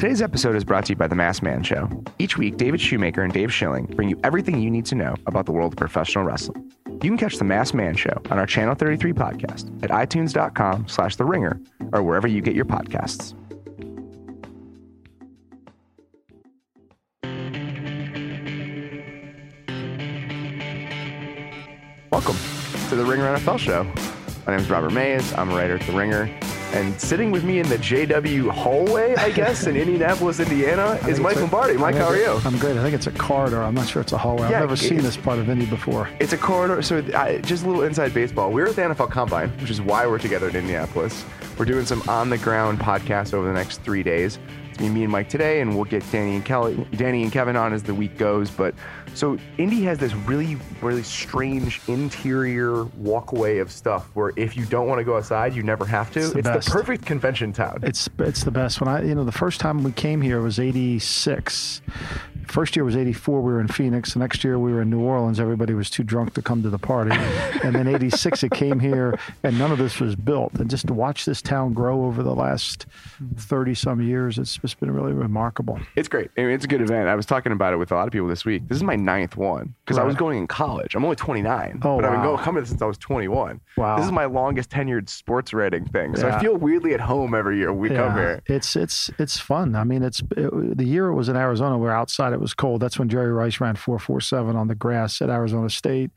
Today's episode is brought to you by The Masked Man Show. Each week, David Shoemaker and Dave Schilling bring you everything you need to know about the world of professional wrestling. You can catch The Masked Man Show on our Channel 33 podcast at itunes.com slash The Ringer or wherever you get your podcasts. Welcome to the Ringer NFL Show. My name is Robert Mays. I'm a writer at The Ringer. And sitting with me in the JW hallway, I guess, in Indianapolis, Indiana, is Mike Lombardi. Mike, I how are you? I'm great. I think it's a corridor. I'm not sure it's a hallway. Yeah, I've never seen this part of Indy before. It's a corridor. So, uh, just a little inside baseball. We're at the NFL Combine, which is why we're together in Indianapolis. We're doing some on the ground podcasts over the next three days. It's me, me and Mike today, and we'll get Danny and Kelly, Danny and Kevin on as the week goes. But so Indy has this really, really strange interior walkway of stuff where if you don't want to go outside, you never have to. It's It's the the, perfect convention town. It's it's the best. When I you know the first time we came here was '86. First year was '84. We were in Phoenix. The next year we were in New Orleans. Everybody was too drunk to come to the party. and then '86 it came here, and none of this was built. And just to watch this town grow over the last 30 some years, it's just been really remarkable. It's great. I mean, it's a good event. I was talking about it with a lot of people this week. This is my ninth one because I was going in college. I'm only 29, Oh, but I've been going, coming since I was 21. Wow. This is my longest tenured sports writing thing. So I feel weirdly at home every year we come here. It's it's it's fun. I mean, it's it, the year it was in Arizona We're outside it was cold. That's when Jerry Rice ran four four seven on the grass at Arizona State.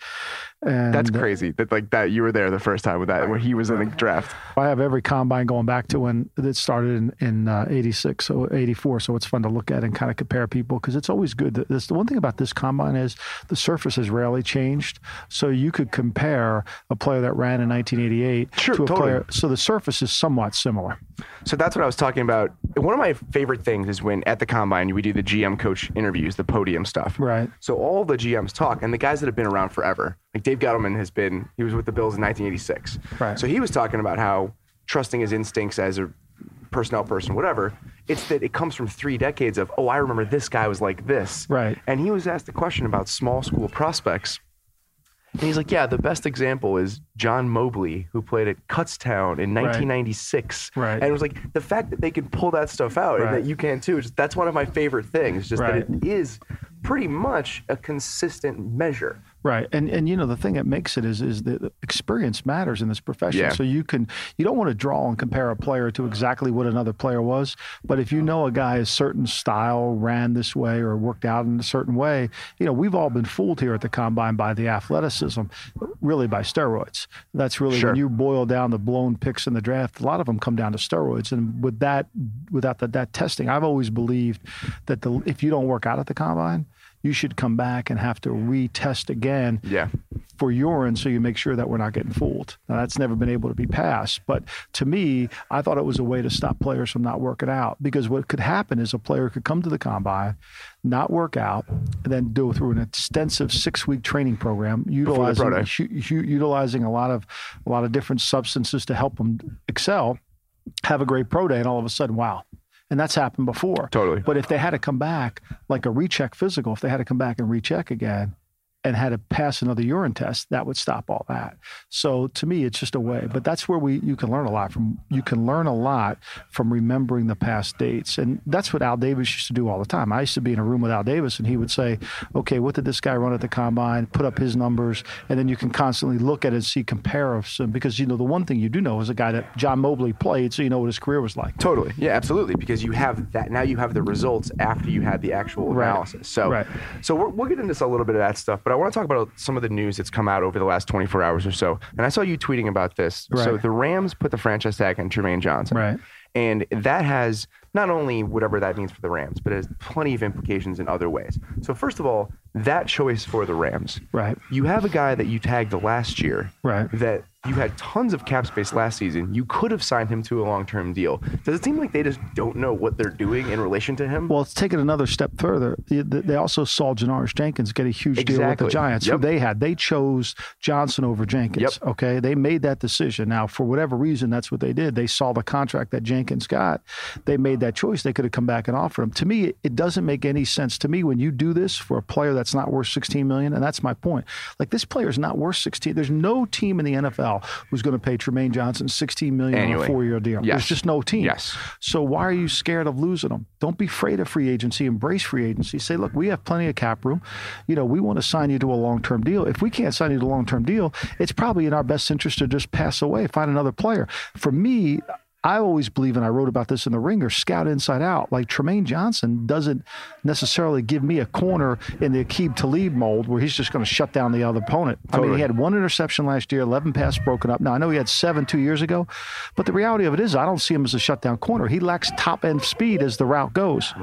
And That's crazy that like that you were there the first time with that when he was in the draft. I have every combine going back to when it started in in uh, '86, so '84. So it's fun to look at and kind of compare people because it's always good. That this the one thing about this combine is the surface has rarely changed, so you could compare a player that ran in 1988 Sure, to a totally. player. So the surface is somewhat similar. So that's what I was talking about. One of my favorite things is when at the combine we do the GM coach interviews, the podium stuff. Right. So all the GMs talk, and the guys that have been around forever, like Dave Gettleman has been, he was with the Bills in 1986. Right. So he was talking about how trusting his instincts as a personnel person, whatever, it's that it comes from three decades of, oh, I remember this guy was like this. Right. And he was asked a question about small school prospects. And he's like, yeah, the best example is John Mobley, who played at Kutztown in 1996. Right. And it was like the fact that they can pull that stuff out and that you can too. Just, that's one of my favorite things. Just Right. that it is pretty much a consistent measure. Right, and and you know the thing that makes it is is that experience matters in this profession. Yeah. So you can you don't want to draw and compare a player to exactly what another player was, but if you know a guy is certain style, ran this way, or worked out in a certain way, you know we've all been fooled here at the combine by the athleticism, really by steroids. That's really Sure. when you boil down the blown picks in the draft. A lot of them come down to steroids, and with that, without that, that testing, I've always believed that the if you don't work out at the combine. You should come back and have to retest again Yeah. for urine so you make sure that we're not getting fooled. Now, that's never been able to be passed. But to me, I thought it was a way to stop players from not working out because what could happen is a player could come to the combine, not work out, and then go through an extensive six week training program utilizing, pro day. hu- hu- utilizing a lot of a lot of different substances to help them excel, have a great pro day, and all of a sudden, wow. And that's happened before. Totally. But if they had to come back, like a recheck physical, if they had to come back and recheck again and had to pass another urine test, that would stop all that. So to me, it's just a way. But that's where we you can learn a lot from. You can learn a lot from remembering the past dates, and that's what Al Davis used to do all the time. I used to be in a room with Al Davis, and he would say, "Okay, what did this guy run at the combine? Put up his numbers, and then you can constantly look at it and see comparison. Because you know the one thing you do know is a guy that John Mobley played, so you know what his career was like. Totally. Yeah, absolutely. Because you have that now. You have the results after you had the actual Right. analysis. So, Right. so we're, we'll get into a little bit of that stuff. But I want to talk about some of the news that's come out over the last 24 hours or so. And I saw you tweeting about this. So the Rams put the franchise tag on Trumaine Johnson. Right. And that has not only whatever that means for the Rams, but it has plenty of implications in other ways. So first of all, that choice for the Rams. Right. You have a guy that you tagged last year. Right. That you had tons of cap space last season. You could have signed him to a long term deal. Does it seem like they just don't know what they're doing in relation to him? Well, let's take it another step further. They- also saw Janoris Jenkins get a huge deal with the Giants, Yep. who they had. They chose Johnson over Jenkins. Yep. Okay, they made that decision. Now, for whatever reason, that's what they did. They saw the contract that Jenkins got. They made that choice. They could have come back and offered him. To me, it- it doesn't make any sense. To me, when you do this for a player that's not worth 16 million, and that's my point. Like this player is not worth 16. There's no team in the NFL Who's going to pay Trumaine Johnson 16 million on a four-year deal. Yes. There's just no team. Yes. So why are you scared of losing them? Don't be afraid of free agency. Embrace free agency. Say, look, we have plenty of cap room. You know, we want to sign you to a long-term deal. If we can't sign you to a long-term deal, it's probably in our best interest to just pass away, find another player. For me, I always believe, and I wrote about this in the Ringer, scout inside out. Like Trumaine Johnson doesn't necessarily give me a corner in the Aqib Talib mold where he's just going to shut down the other opponent. I mean, he had one interception last year, 11 passes broken up. Now, I know he had seven two years ago, but the reality of it is I don't see him as a shutdown corner. He lacks top end speed as the route goes.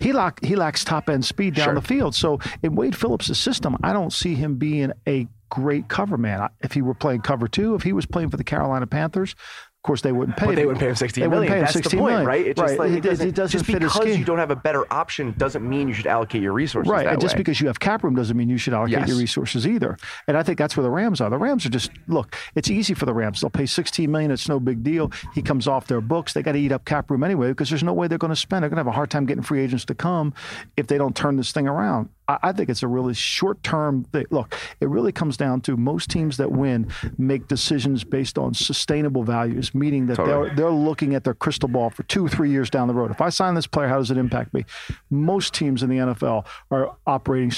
He, lack, he lacks top end speed down Sure. the field. So in Wade Phillips' system, I don't see him being a great cover man. If he were playing cover two, if he was playing for the Carolina Panthers, of course they wouldn't pay. But they wouldn't pay him sixteen They million. wouldn't pay him That's 16 the point, million. right? It just like It- it doesn't, it doesn't just fit because you don't have a better option doesn't mean you should allocate your resources Right, and just because you have cap room doesn't mean you should allocate Yes. your resources either. And I think that's where the Rams are. The Rams are just look. It's easy for the Rams. They'll pay 16 million. It's no big deal. He comes off their books. They got to eat up cap room anyway because there's no way they're going to spend. They're going to have a hard time getting free agents to come if they don't turn this thing around. I, think it's a really short term thing. Look, it really comes down to most teams that win make decisions based on sustainable values, meaning that Totally. they're they're looking at their crystal ball for two, three years down the road. If I sign this player, how does it impact me? Most teams in the NFL are operating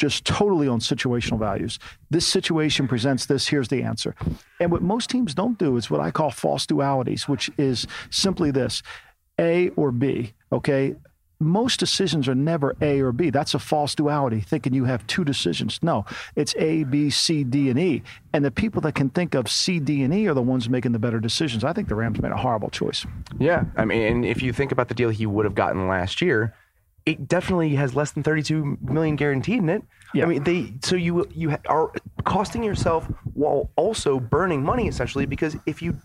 just totally on situational values. This situation presents this, here's the answer. And what most teams don't do is what I call false dualities, which is simply this A or B, okay? Most decisions are never A or B. That's a false duality, thinking you have two decisions. No, it's A, B, C, D, and E. And the people that can think of C, D, and E are the ones making the better decisions. I think the Rams made a horrible choice. Yeah, I mean, and if you think about the deal he would have gotten last year, it definitely has less than 32 million guaranteed in it. Yeah. I mean, they so you you are costing yourself while also burning money essentially because if you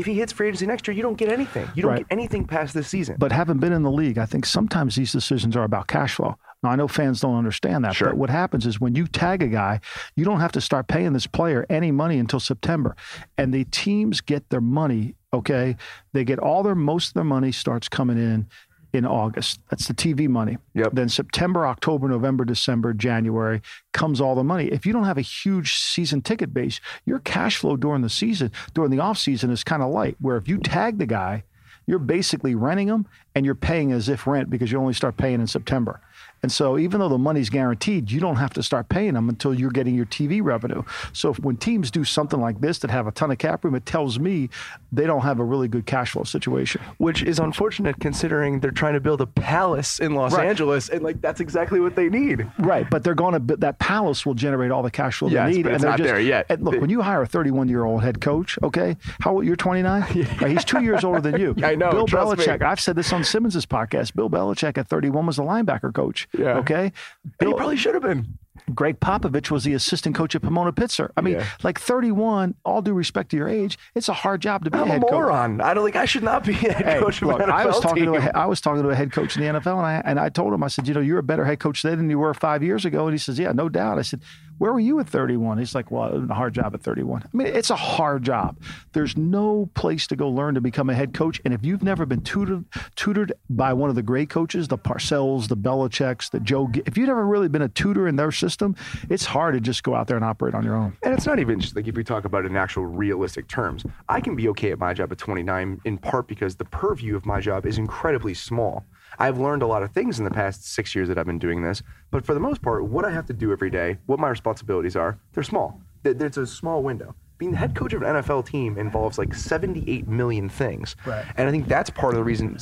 if he hits free agency next year, you don't get anything. You don't Right. get anything past this season. But having been in the league, I think sometimes these decisions are about cash flow. Now, I know fans don't understand that, Sure. but what happens is when you tag a guy, you don't have to start paying this player any money until September. And the teams get their money, okay? They get all their, most of their money starts coming in in August. That's the TV money. Yep. Then September, October, November, December, January comes all the money. If you don't have a huge season ticket base, your cash flow during the season, during the off season is kind of light. Where if you tag the guy, you're basically renting them and you're paying as if rent because you only start paying in September. And so even though the money's guaranteed, you don't have to start paying them until you're getting your TV revenue. So if, when teams do something like this that have a ton of cap room, it tells me they don't have a really good cash flow situation. which is unfortunate considering they're trying to build a palace in Los Right. Angeles, and like that's exactly what they need. Right, but they're going to that palace will generate all the cash flow Yes, they need, but it's they're not just, there yet. And look, when you hire a 31 year old head coach, okay, how old? You're 29. Right, he's two years older than you. I know, Bill trust me. Belichick. I've said this on Simmons' podcast. Bill Belichick at 31 was a linebacker coach. Yeah. Okay. And he probably should have been. Gregg Popovich was the assistant coach at Pomona Pitzer. I mean, Yeah. like 31. All due respect to your age, it's a hard job to be I'm a head coach. moron. I don't think I should not be a head Hey, coach look, I was talking team. to a, was talking to a head coach in the NFL, and I and I told him, I said, you know, you're a better head coach today than you were five years ago. And he says, yeah, no doubt. I said, where were you at 31? He's like, well, a hard job at 31. I mean, it's a hard job. There's no place to go learn to become a head coach, and if you've never been tutored tutored by one of the great coaches, the Parcells, the Belichicks, the Joe, if you've never really been a tutor in their system, it's hard to just go out there and operate on your own. And it's not even just like if we talk about it in actual realistic terms. I can be okay at my job at 29 in part because the purview of my job is incredibly small. I've learned a lot of things in the past six years that I've been doing this, but for the most part, what I have to do every day, what my responsibilities are, they're small. There's a small window. Being the head coach of an NFL team involves like 78 million things. Right. And I think that's part of the reason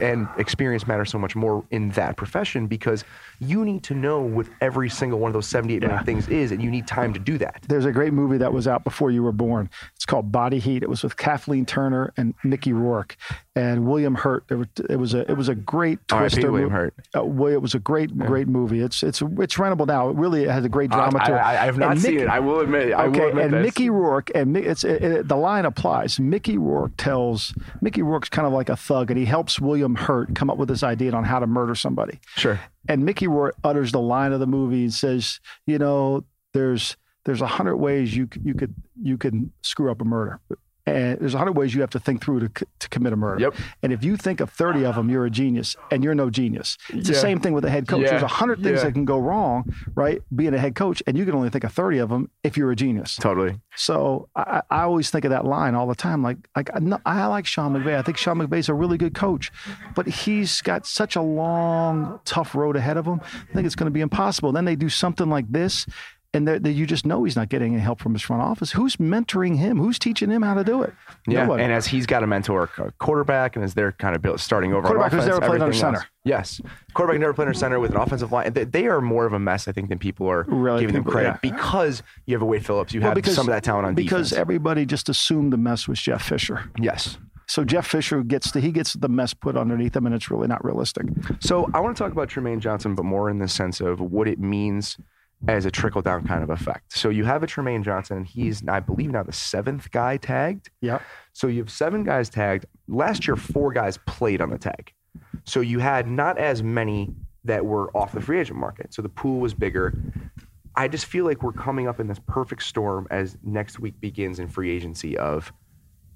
and experience matters so much more in that profession because you need to know what every single one of those 78 million Yeah. things is, and you need time to do that. There's a great movie that was out before you were born. It's called Body Heat. It was with Kathleen Turner and Mickey Rourke and William Hurt. It was, it was a it was a great R.I.P. twister. William Hurt. Uh, it was a great great movie. It's it's it's rentable now. It really has a great Uh, drama to it. I, I have not And seen Mickey- it. I will admit. I okay, will admit and this. Mickey Rourke and it's it, it- the line applies. Mickey Rourke tells Mickey Rourke's kind of like a thug, and he helps William Hurt come up with this idea on how to murder somebody. Sure. And Mickey Rourke utters the line of the movie and says, "You know, there's there's a hundred ways you you could you can screw up a murder, And there's a hundred ways you have to think through to, to commit a murder. Yep. And if you think of 30 of them, you're a genius, and you're no genius. It's the same thing with a head coach. Yeah. There's a hundred things Yeah. that can go wrong, right? Being a head coach, and you can only think of 30 of them if you're a genius. Totally. So I, I always think of that line all the time. Like, like I, know- I like Sean McVay. I think Sean McVay's a really good coach, but he's got such a long, tough road ahead of him. I think it's going to be impossible. Then they do something like this, and they're- you just know he's not getting any help from his front office. Who's mentoring him? Who's teaching him how to do it? Yeah, Nobody. and as he's got a mentor a quarterback, and as they're kind of built, starting over, on Quarterback who's never played under everything else. center. Yes, quarterback never played under center with an offensive line. They, they are more of a mess, I think, than people are Really, giving them credit yeah. because you have a Wade Phillips, you Well, have some of that talent on because defense. everybody just assumed the mess was Jeff Fisher. yes. So Jeff Fisher gets the, he gets the mess put underneath him, and it's really not realistic. So I want to talk about Trumaine Johnson, but more in the sense of what it means as a trickle down kind of effect. So you have a Trumaine Johnson, and he's, I believe, now the seventh guy tagged. Yeah. So you have seven guys tagged. Last year, four guys played on the tag. So you had not as many that were off the free agent market. So the pool was bigger. I just feel like we're coming up in this perfect storm as next week begins in free agency of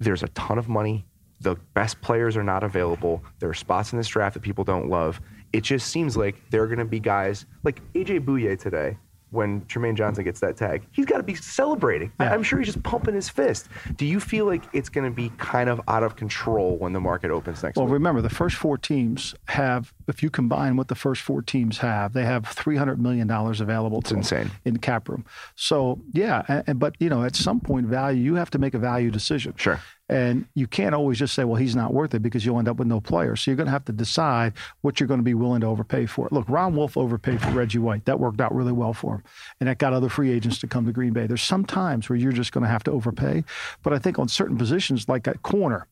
there's a ton of money. The best players are not available. There are spots in this draft that people don't love. It just seems like there are going to be guys like AJ Bouye today. When Trumaine Johnson gets that tag, he's got to be celebrating. Yeah. I'm sure he's just pumping his fist. Do you feel like it's going to be kind of out of control when the market opens next week? Well, week? remember the first four teams have, if you combine what the first four teams have, they have three hundred million dollars available to them insane. in cap room. So yeah, and, and- but you know, at some point, value you have to make a value decision. Sure. And you can't always just say, well, he's not worth it because you'll end up with no player. So you're going to have to decide what you're going to be willing to overpay for. Look, Ron Wolf overpaid for Reggie White. That worked out really well for him. And that got other free agents to come to Green Bay. There's some times where you're just going to have to overpay. But I think on certain positions, like at corner,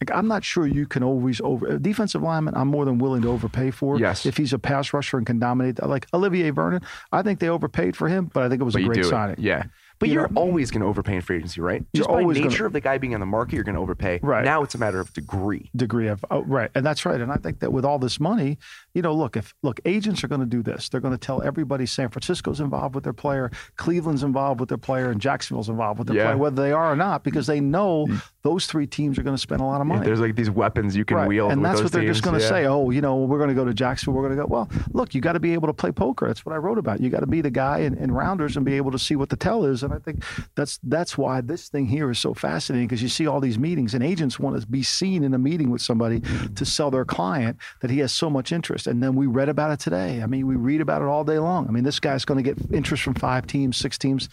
like I'm not sure you can always over defensive lineman. I'm more than willing to overpay for. Yes. If he's a pass rusher and can dominate, like Olivier Vernon, I think they overpaid for him, but I think it was but a great signing. it. Yeah. But You are always going to overpay in free agency, right? Just by nature gonna- of the guy being on the market, you're going to overpay. Right. Now it's a matter of degree. degree of oh, right and that's right and i think that with all this money you know look if look agents are going to do this they're going to tell everybody san francisco's involved with their player cleveland's involved with their player and jacksonville's involved with their Yeah. player whether they are or not because they know mm. Those three teams are going to spend a lot of money There's like these weapons you can Right. wield. And that's what they're just going to Yeah. say. Oh, you know, we're going to go to Jacksonville. We're going to go. Well, look, you got to be able to play poker. That's what I wrote about. You got to be the guy in, in rounders and be able to see what the tell is. And I think that's that's why this thing here is so fascinating because you see all these meetings and agents want to be seen in a meeting with somebody to sell their client that he has so much interest. And then we read about it today. I mean, we read about it all day long. I mean, this guy's going to get interest from five teams, six teams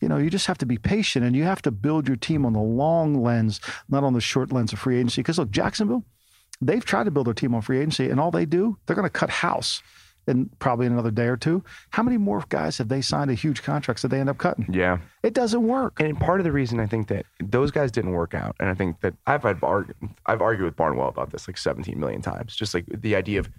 you know, you just have to be patient and you have to build your team on the long lens, not on the short lens of free agency. Because look, Jacksonville, they've tried to build their team on free agency, and all they do, they're going to cut house in probably in another day or two. How many more guys have they signed to huge contracts that they end up cutting? Yeah. It doesn't work. And part of the reason I think that those guys didn't work out, and I think that I've had I've argued with Barnwell about this like 17 million times. Just like the idea of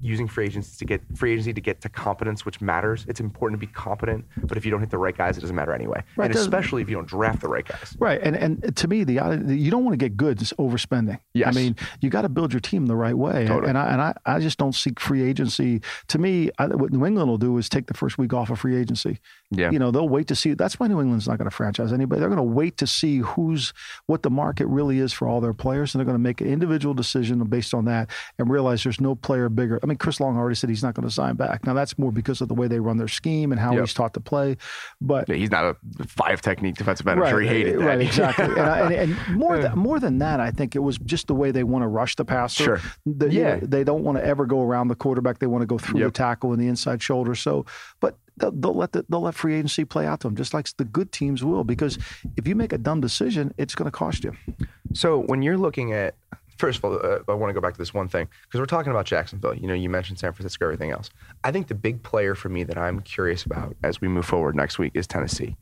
using free agents to get free agency to get to competence, which matters. It's important to be competent, but if you don't hit the right guys, it doesn't matter anyway. Right, and especially if you don't draft the right guys. Right, and and to me, the you don't want to get good just overspending. Yes. I mean you got to build your team the right way, Totally. and I and I, I just don't seek free agency. To me, I, what New England will do is take the first week off of free agency. Yeah. you know they'll wait to see. That's why New England's not going to franchise anybody. They're going to wait to see who's what the market really is for all their players, and they're going to make an individual decision based on that, and realize there's no player bigger. I mean, Chris Long already said he's not going to sign back. Now that's more because of the way they run their scheme and how Yep. he's taught to play, but Yeah, he's not a five technique defensive end. I'm sure he hated that. Right, exactly. and, I, and, and more than more than that, I think it was just the way they want to rush the passer. Sure. The- you Yeah. know, they don't want to ever go around the quarterback. They want to go through the tackle and the inside shoulder. So, but they'll, they'll let the, they'll let free agency play out to them, just like the good teams will. Because if you make a dumb decision, it's going to cost you. So when you're looking at, first of all, uh, I want to go back to this one thing because we're talking about Jacksonville. You know, you mentioned San Francisco, everything else. I think the big player for me that I'm curious about as we move forward next week is Tennessee,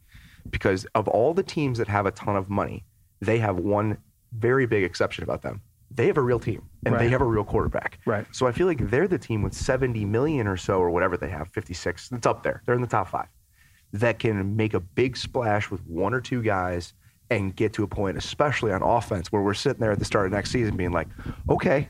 because of all the teams that have a ton of money, they have one very big exception about them. They have a real team and they have a real quarterback. Right. So I feel like they're the team with 70 million or so, or whatever they have, 56. It's up there. They're in the top five that can make a big splash with one or two guys and get to a point, especially on offense, where we're sitting there at the start of next season being like, okay,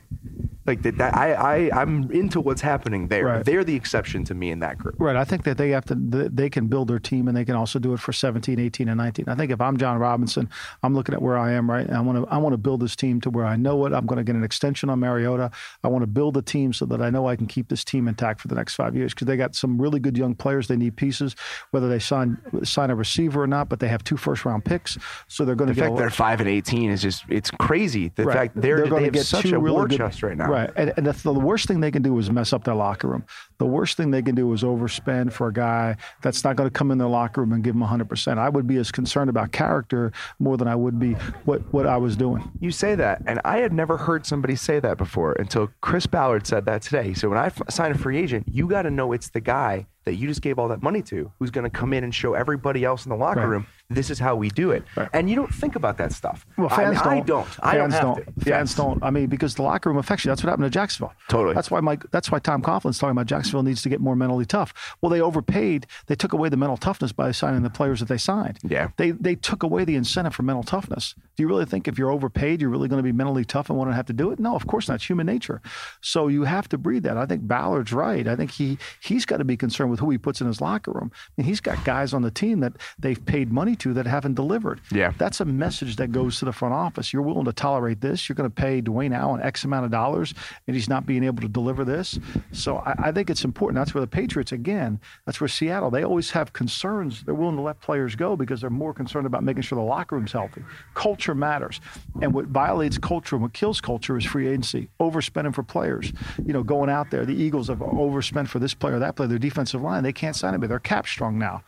Like that, that I, I, I'm into what's happening there. Right. They're the exception to me in that group. Right. I think that they have to, they can build their team and they can also do it for 17, 18, and 19. I think if I'm Jon Robinson, I'm looking at where I am right now. I want to, I want to build this team to where I know it. I'm going to get an extension on Mariota. I want to build a team so that I know I can keep this team intact for the next five years because they got some really good young players. They need pieces, whether they sign sign a receiver or not, but they have two first round picks. So they're going to The fact they're five and eighteen is just it's crazy. The Right. fact they're, gonna they have get such a really war chest right now. Right. And, and the, the worst thing they can do is mess up their locker room. The worst thing they can do is overspend for a guy that's not going to come in their locker room and give them 100%. I would be as concerned about character more than I would be what, what I was doing. You say that, and I had never heard somebody say that before until Chris Ballard said that today. So when I f- sign a free agent, you got to know it's the guy that you just gave all that money to who's going to come in and show everybody else in the locker Right. room this is how we do it. Right. And you don't think about that stuff. Well, I fans mean, don't. I don't. I don't fans have don't. to. Fans Yes. don't. I mean, because the locker room affects you. That's what happened to Jacksonville. Totally. That's why Mike. That's why Tom Coughlin's talking about Jacksonville needs to get more mentally tough. Well, they overpaid. They took away the mental toughness by signing the players that they signed. Yeah. They they took away the incentive for mental toughness. Do you really think if you're overpaid, you're really going to be mentally tough and want to have to do it? No, of course not. It's human nature. So you have to breed that. I think Ballard's right. I think he he's got to be concerned with who he puts in his locker room. I mean, he's got guys on the team that they've paid money to that haven't delivered. Yeah. That's a message that goes to the front office. You're willing to tolerate this. You're going to pay Dwayne Allen X amount of dollars, and he's not being able to deliver this. So I, I think it's important. That's where the Patriots, again, that's where Seattle, they always have concerns. They're willing to let players go because they're more concerned about making sure the locker room's healthy. Culture matters. And what violates culture and what kills culture is free agency, overspending for players. You know, going out there, the Eagles have overspent for this player, that player, their defensive line. They can't sign anybody. They're cap strong now.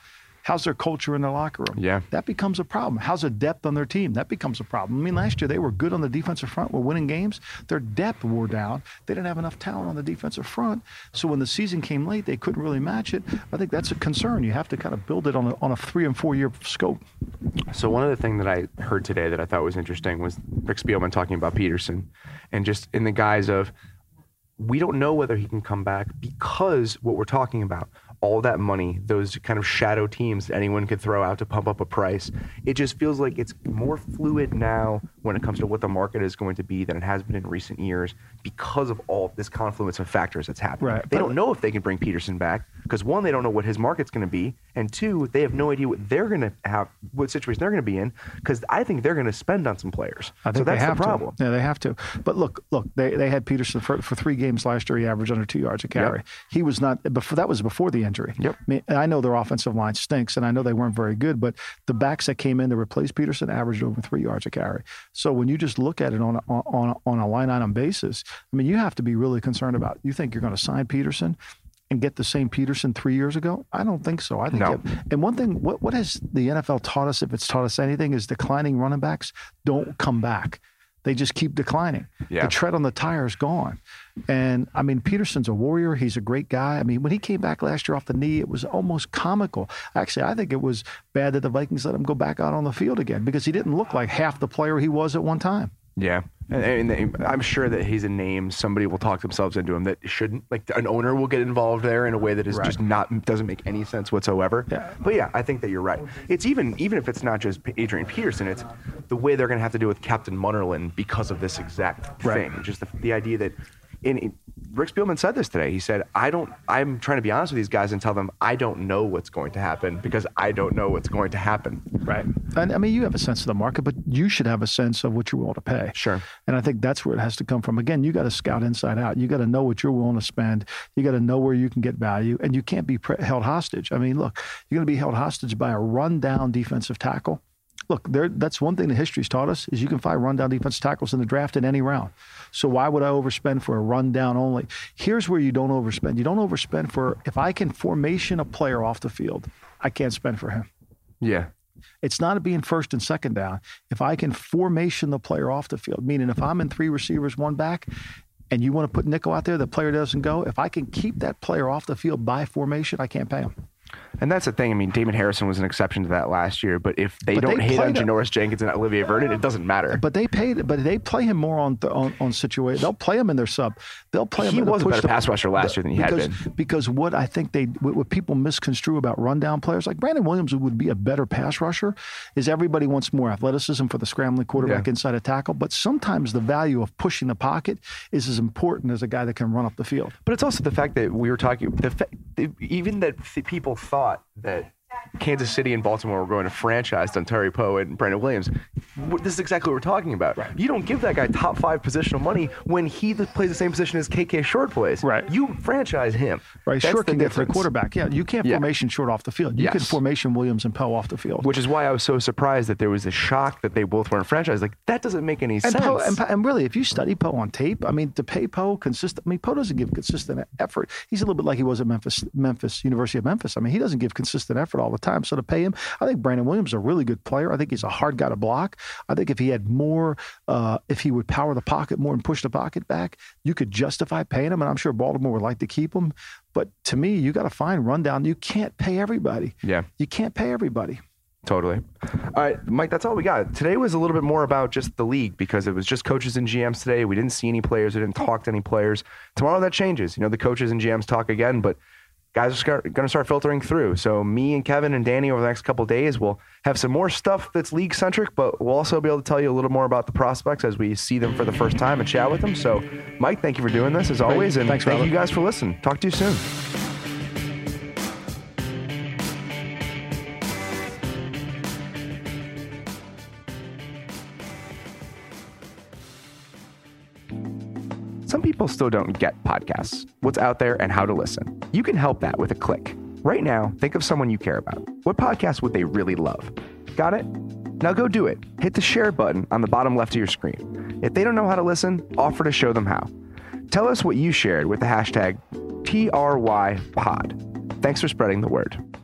How's their culture in their locker room? Yeah. that becomes a problem. How's the depth on their team? That becomes a problem. I mean, last year they were good on the defensive front, were winning games. Their depth wore down. They didn't have enough talent on the defensive front. So when the season came late, they couldn't really match it. I think that's a concern. You have to kind of build it on a, on a three and four year scope. So one other thing that I heard today that I thought was interesting was Rick Spielman talking about Peterson, and just in the guise of we don't know whether he can come back because what we're talking about, all that money, those kind of shadow teams that anyone could throw out to pump up a price. It just feels like it's more fluid now when it comes to what the market is going to be than it has been in recent years because of all this confluence of factors that's happening. Right. They don't know if they can bring Peterson back because one, they don't know what his market's going to be, and two, they have no idea what they're going to have, what situation they're going to be in, because I think they're going to spend on some players. I think so that's they have the problem. to. Yeah, they have to. But look, look, they, they had Peterson for, for three games last year. He averaged under two yards a carry. He was not before. That was before the injury. Yep. I mean, I know their offensive line stinks, and I know they weren't very good. But the backs that came in to replace Peterson averaged over three yards a carry. So when you just look at it on a, on a, on a line item basis, I mean, you have to be really concerned about. You think you're going to sign Peterson? And get the same Peterson three years ago? I don't think so. I think, No. have- and one thing, what what has the NFL taught us? If it's taught us anything, is declining running backs don't come back. They just keep declining. Yeah. The tread on the tire is gone. And I mean, Peterson's a warrior. He's a great guy. I mean, when he came back last year off the knee, it was almost comical. Actually, I think it was bad that the Vikings let him go back out on the field again because he didn't look like half the player he was at one time. Yeah. And, and I'm sure that he's a name somebody will talk themselves into him that shouldn't. Like an owner will get involved there in a way that is Right. just not doesn't make any sense whatsoever. Yeah. But yeah, I think that you're right. It's even even if it's not just Adrian Peterson, it's the way they're going to have to deal with Captain Munnerlyn because of this exact Right. thing. Just the, the idea that. In, in- Rick Spielman said this today. He said, "I don't. I'm trying to be honest with these guys and tell them I don't know what's going to happen because I don't know what's going to happen." Right. And I mean, you have a sense of the market, but you should have a sense of what you're willing to pay. Sure. And I think that's where it has to come from. Again, you got to scout inside out. You got to know what you're willing to spend. You got to know where you can get value, and you can't be pre- held hostage. I mean, look, you're going to be held hostage by a rundown defensive tackle. Look, there, that's one thing that history's taught us is you can find rundown defensive tackles in the draft in any round. So why would I overspend for a rundown only? Here's where you don't overspend. You don't overspend for if I can formation a player off the field, I can't spend for him. Yeah. It's not being first and second down. If I can formation the player off the field, meaning if I'm in three receivers, one back, and you want to put nickel out there, the player doesn't go. If I can keep that player off the field by formation, I can't pay him. And that's the thing. I mean, Damon Harrison was an exception to that last year. But if they But don't they hit on Janoris Jenkins and Olivier Vernon, it doesn't matter. But they paid, but they play him more on on, on situation. They'll play him in their sub. They'll play him. He in the was a better pass rusher last year than he had because, been. Because what I think they, what, what people misconstrue about rundown players, like Brandon Williams would be a better pass rusher, is everybody wants more athleticism for the scrambling quarterback Yeah. inside a tackle. But sometimes the value of pushing the pocket is as important as a guy that can run up the field. But it's also the fact that we were talking, the fa- even that th- people thought that Kansas City and Baltimore were going to franchise Dontari Poe and Brandon Williams. This is exactly what we're talking about. You don't give that guy top five positional money when he plays the same position as KK Short plays. Right. You franchise him. Right, That's short can get to the quarterback. Yeah, you can't Yeah. formation short off the field. You can formation Williams and Poe off the field. Which is why I was so surprised that there was a shock that they both weren't franchised. Like that doesn't make any And, sense. Poe, and, and really, if you study Poe on tape, I mean, to pay Poe consistent, I mean, Poe doesn't give consistent effort. He's a little bit like he was at Memphis, Memphis, University of Memphis. I mean, he doesn't give consistent effort all the time. So to pay him, I think Brandon Williams is a really good player. I think he's a hard guy to block. I think if he had more, uh, if he would power the pocket more and push the pocket back, you could justify paying him. And I'm sure Baltimore would like to keep him. But to me, you got to find rundown. You can't pay everybody. yeah. You can't pay everybody. Totally. All right, Mike, that's all we got. Today was a little bit more about just the league because it was just coaches and GMs today. We didn't see any players, we didn't talk to any players. Tomorrow that changes. You know, the coaches and GMs talk again, but guys are going to start filtering through. So me and Kevin and Danny over the next couple of days will have some more stuff that's league centric, but we'll also be able to tell you a little more about the prospects as we see them for the first time and chat with them. So, Mike, thank you for doing this as always, and Thanks, thank Robert. you guys for listening. Talk to you soon. Some people still don't get podcasts, what's out there, and how to listen. You can help that with a click. Right now, think of someone you care about. What podcast would they really love? Got it? Now go do it. Hit the share button on the bottom left of your screen. If they don't know how to listen, offer to show them how. Tell us what you shared with the hashtag TRYPod. Thanks for spreading the word.